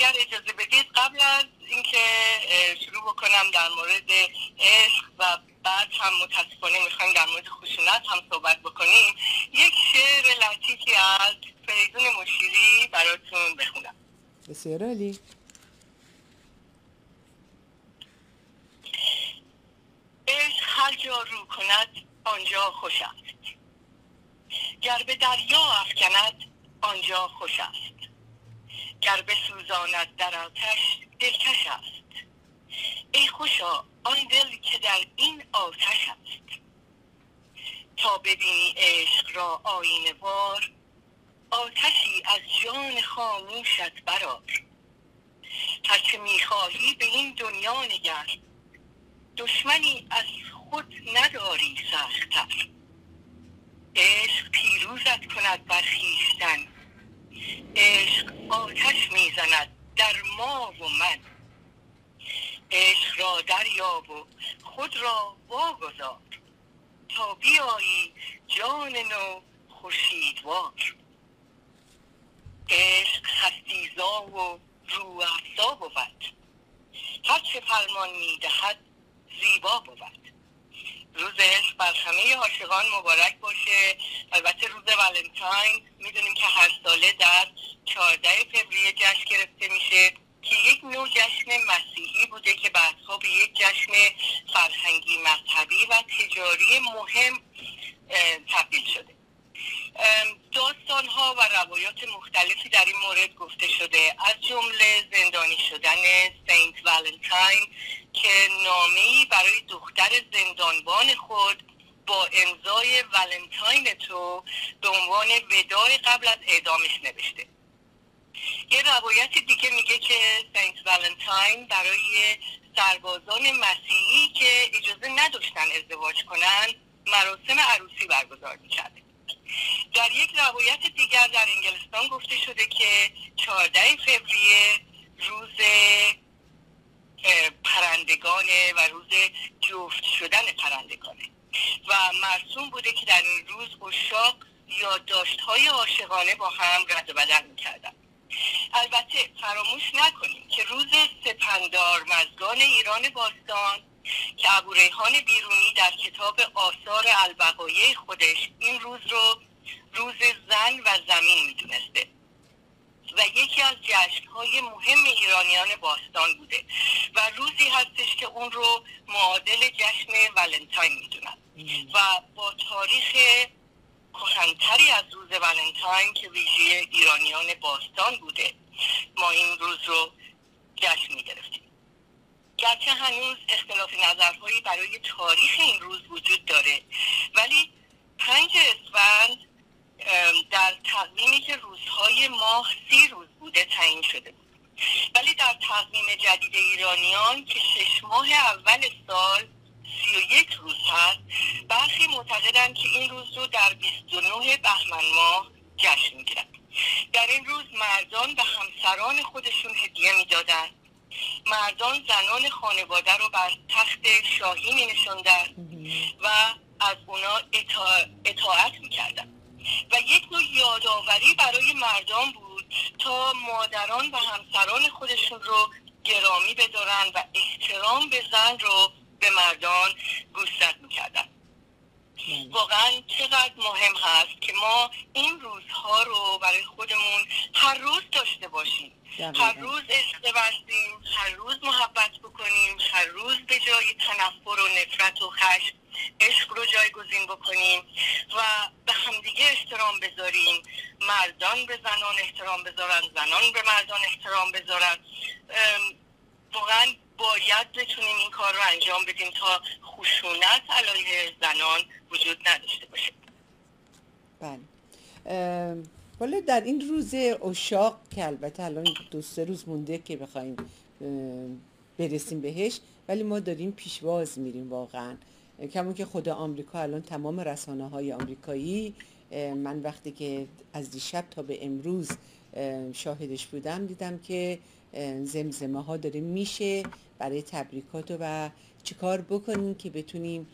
اگر اجازه بدید قبل از اینکه شروع بکنم در مورد عشق و بعد هم متاسفانه می‌خوایم در مورد خشونت هم صحبت بکنیم یک شعر لطیفی از فریدون مشیری براتون بخونم. بسیار عالی. عشق هر جا رو کند آنجا خوش است. گر به دریا افکند آنجا خوش است. گر بسوزاند در آتش دلکش است. ای خوشا آن دل که در این آتش است. تا ببینی عشق را آینه بار آتشی از جان خاموشت برار هرچه می‌خواهی به این دنیا نگر دشمنی از خود نداری سختتر. عشق پیروزت کند بر خویشتن. عشق آتش می‌زند در ما و من. عشق را دریاب و خود را واگذار. تا بیایی جان نو خورشیدوار. عشق هستیزا و رو افزا بود. هرچه فرمان می‌دهد زیبا بود. روز عشق بر همه عاشقان مبارک باشه. البته روز ولنتاین می‌دونیم که هر ساله در 14 فوریه جشن گرفته میشه که یک نوع جشن مسیحی بوده که بعدها به یک جشن فرهنگی مذهبی و تجاری مهم تبدیل شده. داستان ها و روایات مختلفی در این مورد گفته شده. از جمله زندانی شدن سینت ولنتاین که نامه برای دختر زندانبان خود با امضای ولنتاین تو به عنوان ودای قبل از اعدامش نوشته. یه روایت دیگه میگه که سنت ولنتاین برای سربازان مسیحی که اجازه نداشتن ازدواج کنن مراسم عروسی برگزار می‌کرده در یک روایت دیگر در انگلستان گفته شده که 14 فوریه روز پرندگانه و روز جفت شدن پرندگانه و مرسوم بوده که در این روز اشاق یادداشت های عاشقانه با هم رد و بدل می‌کردن. البته فراموش نکنیم که روز سپندار مزگان ایران باستان که ابو بیرونی در کتاب آثار البقایه خودش این روز رو روز زن و زمین می‌دونسته. و یکی از جشنهای مهم ایرانیان باستان بوده و روزی هستش که اون رو معادل جشن ولنتاین می‌دونن و با تاریخ کهنتری از روز ولنتاین که ویژه ایرانیان باستان بوده. ما این روز رو جشن می‌گرفتیم. گرچه هنوز اختلاف نظرهایی برای تاریخ این روز وجود داره ولی پنج اسفند در تقویمی که روزهای ماه سی روز بوده تعیین شده بود. ولی در تقویم جدید ایرانیان که شش ماه اول سال سی و یک روز هست. برخی معتقدند که این روز رو در 29 بهمن ماه جشن می‌گیرند در این روز مردان به همسران خودشون هدیه می‌دادند مردان زنان خانواده رو بر تخت شاهی می و از اونا اطاعت می‌کردن. و یک نوع یادآوری برای مردان بود تا مادران و همسران خودشون رو گرامی بدارن و احترام به زن رو به مردان گوشزد می‌کردن. بله. واقعا چقدر مهم هست که ما این روزها رو برای خودمون هر روز داشته باشیم. هر روز عشق ورزیم هر روز محبت بکنیم هر روز به جای تنفر و نفرت و خشم عشق رو جایگزین بکنیم و به همدیگه احترام بذاریم. مردان به زنان احترام بذارن زنان به مردان احترام بذارن. واقعا باید بتونیم این کار رو انجام بدیم تا خشونت علیه زنان وجود نداشته باشه. بله. ولی در این روز اشاق که البته الان دو سه روز مونده که بخوایم برسیم بهش ولی ما داریم پیشواز میریم واقعا. کمون که خود آمریکا الان تمام رسانه های آمریکایی من وقتی که از دیشب تا به امروز شاهدش بودم دیدم که زمزمه ها داره میشه برای تبریکات و چیکار بکنیم که بتونیم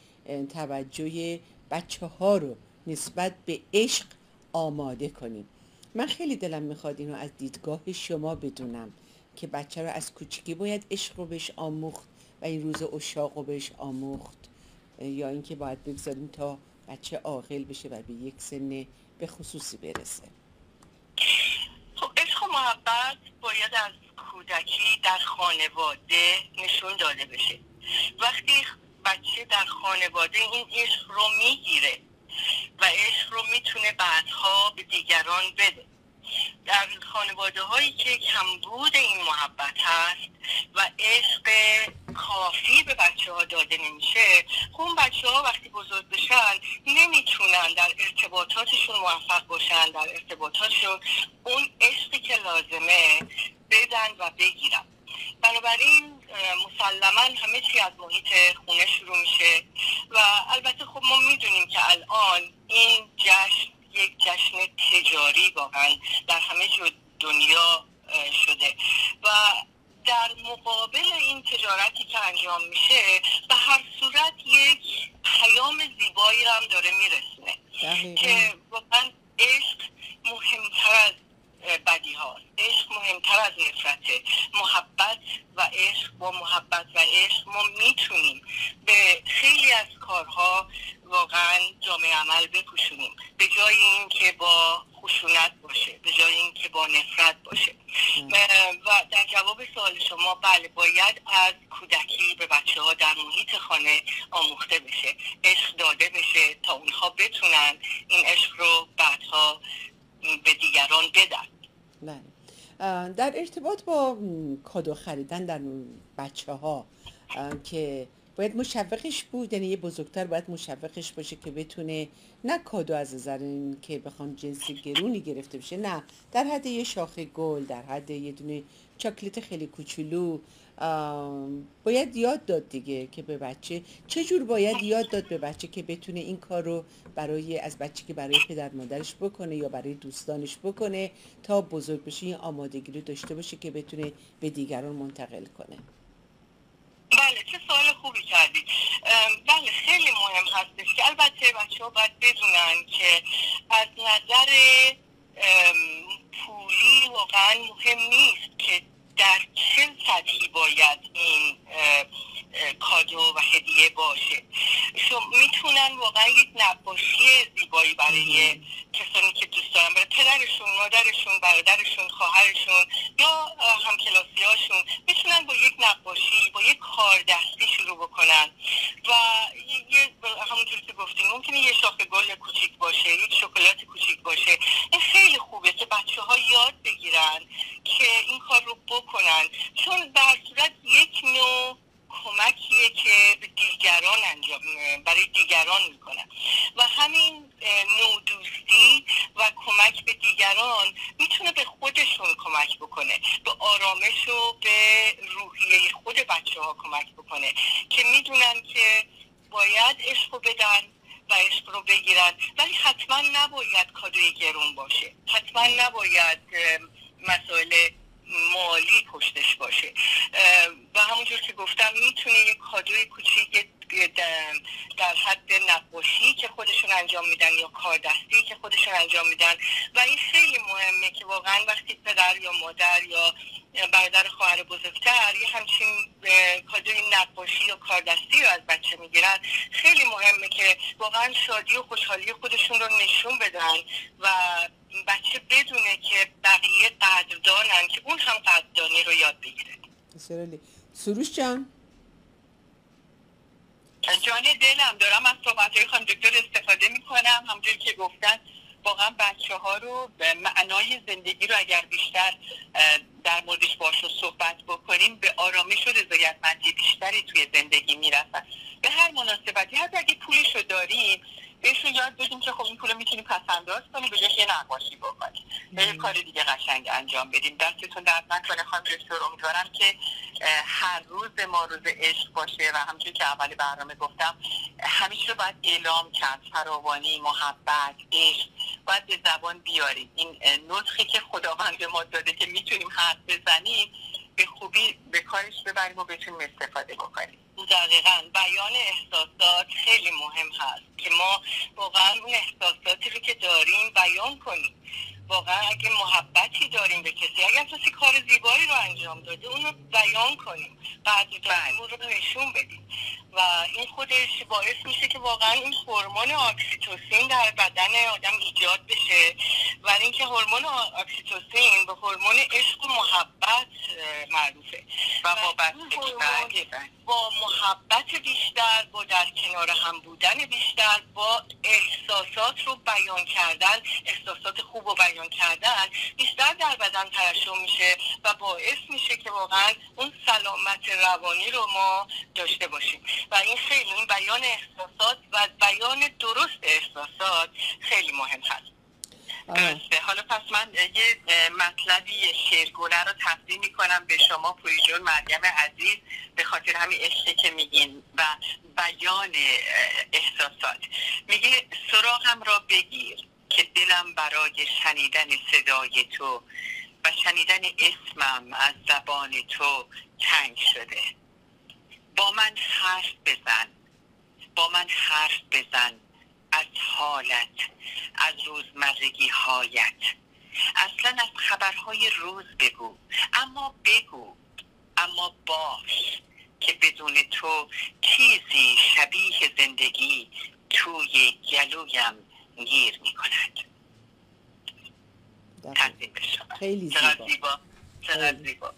توجه بچه ها رو نسبت به عشق آماده کنیم. من خیلی دلم می‌خواد اینو از دیدگاه شما بدونم که بچه رو از کوچیکی باید عشق رو بهش آموخت و این روز اشاق رو بهش آموخت یا اینکه باید بگذاریم تا بچه عاقل بشه و به یک سن به خصوصی برسه. خب عشق و محبت باید از کودکی در خانواده نشون داده بشه. وقتی بچه در خانواده این عشق رو می‌گیره و عشق رو می‌تونه بعدها به دیگران بده. در خانواده هایی که کمبود این محبت هست و عشق کافی به بچه ها داده نمیشه خب اون بچه ها وقتی بزرگ بشن نمی‌تونن در ارتباطاتشون موفق باشن در ارتباطاتشون اون عشقی که لازمه بدن و بگیرن بنابراین مسلما همه چی از محیط خونه شروع میشه و البته خب ما می‌دونیم که الان این جشن یک جشن تجاری واقعا در همه دنیا شده و در مقابل این تجارتی که انجام میشه به هر صورت یک پیام زیبایی هم داره میرسونه که واقعا عشق مهمتر از بدی ها عشق مهمتر از نفرته محبت و عشق با محبت و عشق ما می‌تونیم به خیلی از کارها واقعا جامعه عمل بپوشونیم به جای اینکه با خشونت باشه به جای اینکه با نفرت باشه و در جواب سوال شما بله باید از کودکی به بچه ها در محیط خانه آموخته بشه عشق داده بشه تا اونها بتونن این عشق رو بعدها به دیگران بدن بله در ارتباط با کادو خریدن در بچه ها که باید مشوقش بود یعنی یه بزرگتر باید مشوقش باشه که بتونه نه کادو از نظر که بخوان جنسی گرونی گرفته بشه نه در حد یه شاخه گل در حد یه دونه چاکلیت خیلی کوچولو باید یاد داد دیگه که به بچه چجور باید یاد داد به بچه که بتونه این کار رو برای از بچه که برای پدر مادرش بکنه یا برای دوستانش بکنه تا بزرگ بشه این آمادگی رو داشته باشه که بتونه به دیگران منتقل کنه؟ بله چه سوال خوبی کردی. بله خیلی مهم هستش که البته بچه ها باید بدونن که از نظر پولی واقعا مهم نیست. سطحی باید این کادو و هدیه باشه. می‌تونن واقعا یک نقاشی زیبایی برای کسانی که دوست دارن برای پدرشون مادرشون برادرشون خواهرشون یا همکلاسی هاشون می‌تونن با یک نقاشی با یک کار دستی شروع بکنن. و یه همونطور که گفتیم ممکنه یه شاخه گل کوچیک باشه یک شکلات کوچیک باشه. این خیلی خوبه که بچه ها یاد بگیرن که این کار رو بکنن چون در صورت یک نوع کمکیه که به دیگران انجام برای دیگران می‌کنن و همین نوع دوستی و کمک به دیگران می‌تونه به خودشون کمک بکنه به آرامش و به روحیه خود بچه ها کمک بکنه که می‌دونن که باید عشق بدن و عشق رو بگیرن ولی حتما نباید کادوی گرون باشه نباید مسائل مالی پشتش باشه. و همونجور که گفتم می‌تونه یک کادوی کوچیک در حد نقاشی که خودشون انجام میدن یا کاردستی که خودشون انجام میدن. و این خیلی مهمه که واقعا وقتی پدر یا مادر یا برادر خواهر بزرگتر یه همچین کادوی نقاشی یا کاردستی رو از بچه می‌گیرن خیلی مهمه که واقعا شادی و خوشحالی خودشون رو نشون بدن و بچه بدونه که بقیه قدردانن که اون هم قدردانی رو یاد بگیره. سروش جان؟ جان دلم دارم. از صحبت های خانم دکتر استفاده می‌کنم. همجور که گفتن واقعا بچه ها رو به معنای زندگی رو اگر بیشتر در موردش باشون صحبت بکنیم به آرامش و رضایتمندی بیشتری توی زندگی می‌رسن. به هر مناسبتی حتی اگه پولش رو داریم بهشون یاد بدیم که خب این پول می‌تونی پس انداز کنی به یه نقاشی بکنی. به کار دیگه قشنگ انجام بدیم. دستتون درد نکنه خانم دکتر امیدوارم که هر روز ما روز عشق باشه و همچون که اول برنامه گفتم همیشه رو باید اعلام کرد فراوانی محبت عشق. باید به زبان بیاریم. این نسخی که خداوند ما داده که می‌تونیم حرف بزنیم به خوبی به کارش ببریم و بتونیم استفاده بکنیم. دقیقا. بیان احساسات خیلی مهم هست که ما واقعا اون احساساتی رو که داریم بیان کنیم. واقعا اگه محبتی داریم به کسی اگر کسی کار زیبایی رو انجام داده اونو بیان کنیم. بعد رو نشون بدیم. و این خودش باعث میشه که واقعا این هورمون اکسیتوسین در بدن آدم ایجاد بشه. و اینکه هورمون اکسیتوسین به هورمون عشق و محبت معروفه. و با با محبت بیشتر با در کنار هم بودن بیشتر با احساسات رو بیان کردن احساسات خوب رو بیان کردن بیشتر در بدن ترشح میشه و باعث میشه که واقعا اون سلامت روانی رو ما داشته باشیم. و این خیلی این بیان احساسات و بیان درست احساسات خیلی مهم هست. درسته. حالا پس من یه مطلبی شعرگونه رو تقدیم می‌کنم به شما پویجون مریم عزیز به خاطر همین عشقی که میگین و بیان احساسات. میگه سراغم را بگیر که دلم برای شنیدن صدای تو و شنیدن اسمم از زبان تو تنگ شده. با من حرف بزن با من حرف بزن از حالت از روزمرگی هایت اصلا از خبرهای روز بگو. اما بگو. اما باش که بدون تو چیزی شبیه زندگی توی گلویم گیر می کند خیلی زیبا. چقدر زیبا.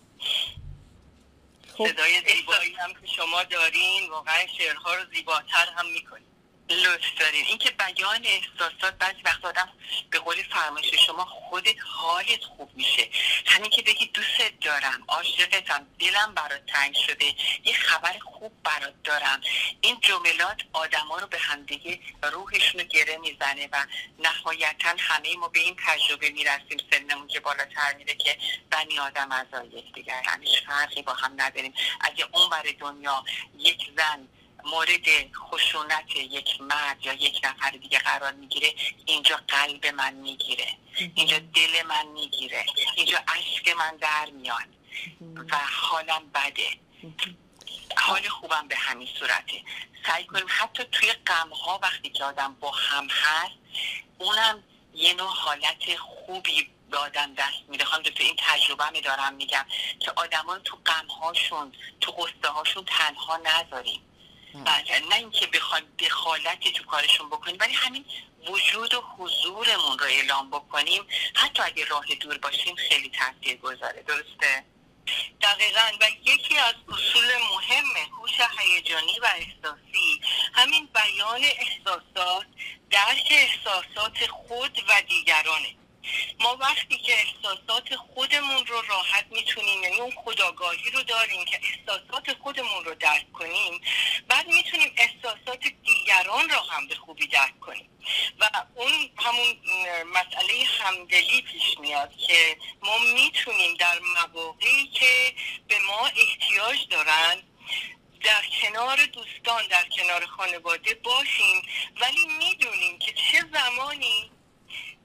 خب. صدای زیبایی هم که شما دارین واقعا شعرها رو زیباتر هم می‌کنین لطف دارین. اینکه بیان احساسات بعضی وقت آدم به قول فرمایش شما خودت حالت خوب میشه. همین که بگی دوستت دارم عاشقتم دلم برات تنگ شده یه خبر خوب برات دارم. این جملات آدما رو به همدیگه روحشون رو گره می‌زنه و نهایتا همه ما به این تجربه می‌رسیم. سنمون که بالاتر میره که بنی آدم از یکدیگر. همیش فرقی با هم نداریم. اگه اون بر دنیا یک زن مورد خشونت یک مرد یا یک نفر دیگه قرار می‌گیره اینجا قلب من می‌گیره. اینجا دل من می‌گیره. اینجا عشق من در میان و حالم بده. حال خوبم به همین صورته. سعی کنیم حتی توی غم ها وقتی که آدم با هم هست اونم یه نوع حالت خوبی به آدم دست میده. خواهم تو این تجربه می دارم میگم که آدمان تو غم هاشون تو قصه هاشون تنها نذاریم. بله نه اینکه بخوایم دخالتی تو کارشون بکنیم ولی همین وجود و حضورمون رو اعلام بکنیم. حتی اگه راه دور باشیم خیلی تاثیر گذاره درسته؟ دقیقا. و یکی از اصول مهم هوش هیجانی و احساسی همین بیان احساسات درک احساسات خود و دیگرانه. ما وقتی که احساسات خودمون رو راحت می‌تونیم یعنی اون خداگاهی رو داریم که احساسات خودمون رو درک کنیم بعد می‌تونیم احساسات دیگران رو هم به خوبی درک کنیم و اون همون مسئله همدلی پیش میاد که ما می‌تونیم در مواقعی که به ما احتیاج دارن در کنار دوستان در کنار خانواده باشیم ولی می‌دونیم که چه زمانی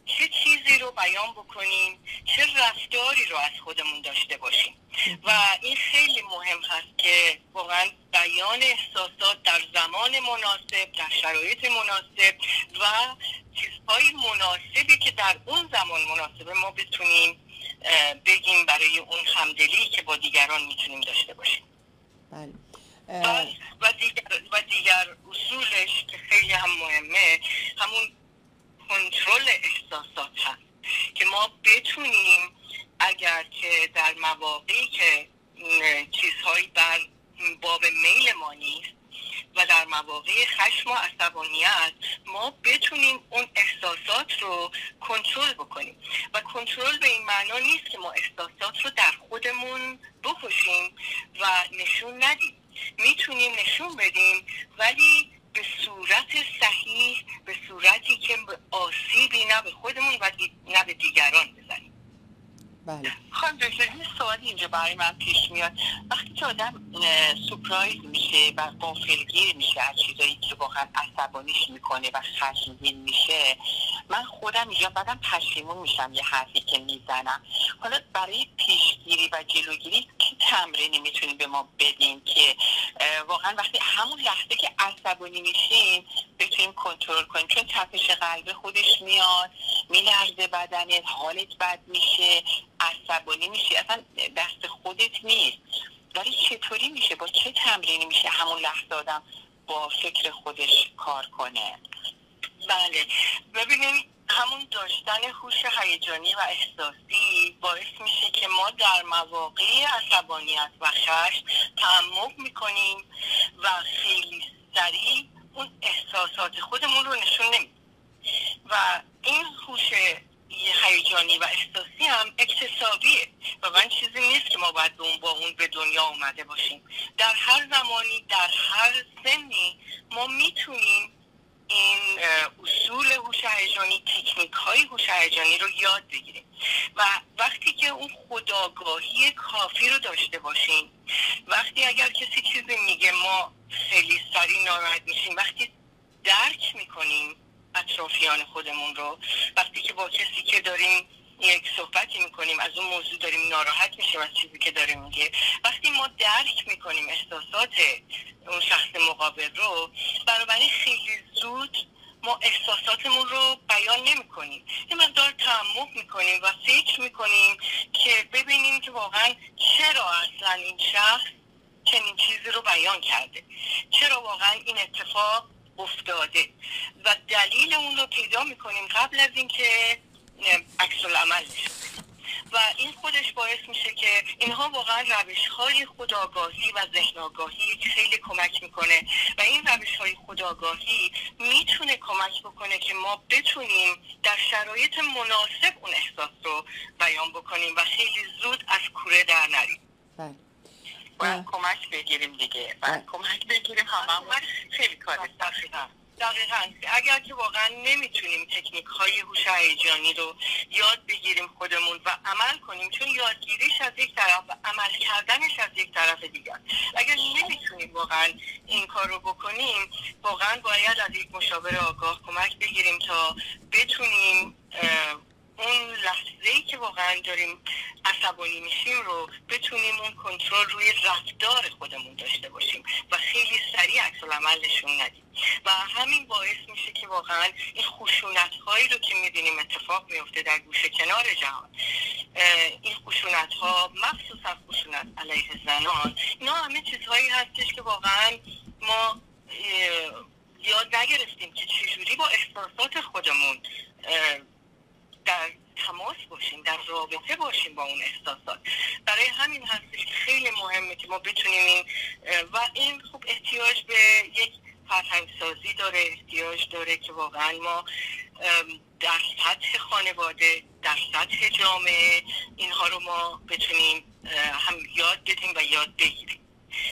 چه چیزی رو بیان بکنیم چه رفتاری رو از خودمون داشته باشیم و این خیلی مهم هست که واقعا بیان احساسات در زمان مناسب در شرایط مناسب و چیزهای مناسبی که در اون زمان مناسبه ما بتونیم بگیم برای اون همدلی که با دیگران می‌تونیم داشته باشیم. بله. و دیگر, و دیگر اصولش که خیلی هم مهمه همون کنترل احساسات هست که ما بتونیم اگر که در مواقعی که چیزهایی بر باب میل ما نیست و در مواقع خشم و عصبانیت ما بتونیم اون احساسات رو کنترل بکنیم. و کنترل به این معنا نیست که ما احساسات رو در خودمون بکشیم و نشون ندیم. می‌تونیم نشون بدیم ولی به صورت صحیح به صورتی که آسیبی نه به خودمون و نه به دیگران بزنیم. بله. خانم دکتر یه سوالی اینجا برای من پیش میاد. وقتی که آدم سپرایز میشه و قافلگیر میشه از چیزایی که واقعا عصبانیش می‌کنه و خشمگین میشه من خودم اینجا بعدم پشیمون میشم یه حرفی که می‌زنم. حالا برای پیشگیری و جلوگیری که تمرینی می‌تونیم به ما بدیم که واقعا وقتی همون لحظه که عصبانی میشیم بتونیم کنترل کنیم. چون تپش قلب خودش میاد میلرزه بدنت حالت بد میشه عصبانی میشه اصلا دست خودت نیست. ولی چطوری میشه؟ با چه تمرینی میشه همون لحظه آدم با فکر خودش کار کنه؟ بله. ببینیم همون داشتن هوش هیجانی و احساسی باعث میشه در مواقع عصبانیت و خشم تعمق می‌کنیم و خیلی سریع اون احساسات خودمون رو نشون نمیدیم. و این هوش هیجانی و احساسی هم اکتسابیه. و من چیزی نیست که ما باید اون با اون به دنیا اومده باشیم. در هر زمانی در هر سنی ما می‌تونیم این اصول هوش هیجانی تکنیک های هوش هیجانی رو یاد بگیریم. و وقتی که اون خداگاهی کافی رو داشته باشیم وقتی اگر کسی چیزی میگه ما خیلی سریع ناراحت میشیم وقتی درک می‌کنیم اطرافیان خودمون رو وقتی که با کسی که داریم یک صحبتی می‌کنیم از اون موضوع داریم ناراحت میشیم از چیزی که داره میگه. وقتی ما درک می‌کنیم احساسات اون شخص مقابل رو بنابراین خیلی زود ما احساساتمون رو بیان نمی کنیم یه مقدار تعمق می‌کنیم و فکر می‌کنیم که ببینیم که واقعا چرا اصلا این شخص چنین چیزی رو بیان کرده. چرا واقعا این اتفاق افتاده. و دلیل اون رو پیدا می‌کنیم قبل از اینکه عکس العمل و این خودش باعث میشه که اینها واقعا روش های خداگاهی و ذهن آگاهی خیلی کمک می‌کنه. و این روش های خداگاهی می‌تونه کمک بکنه که ما بتونیم در شرایط مناسب اون احساس رو بیان بکنیم و خیلی زود از کوره در نریم. بله. باید کمک بگیریم دیگه. باید کمک بگیریم همه خیلی کار دقیقا. اگر که واقعا نمی‌تونیم تکنیک های هوش هیجانی رو یاد بگیریم خودمون و عمل کنیم چون یادگیریش از یک طرف و عمل کردنش از یک طرف دیگر. اگر نمی‌تونیم واقعا این کار رو بکنیم واقعا باید از یک مشاور آگاه کمک بگیریم تا بتونیم اون لحظه ای که واقعا داریم عصبانی میشیم رو بتونیم اون کنترل روی رفتار خودمون داشته باشیم و خیلی سریع عکس العمل نشون ندیم. و همین باعث میشه که واقعا این خشونت هایی رو که می‌بینیم اتفاق میفته در گوشه کنار جهان این خشونت ها مخصوصا خشونت علیه زنان اینا همه چیزهایی هستش که واقعا ما یاد نگرفتیم که چجوری با احساسات خودمون در تماس باشیم در رابطه باشیم با اون احساسات. برای همین هستش که خیلی مهمه که ما بتونیم این و این خوب احتیاج به یک فرهنگ سازی داره احتیاج داره که واقعا ما در سطح خانواده در سطح جامعه اینها رو ما بتونیم هم یاد بدیم و یاد بگیریم.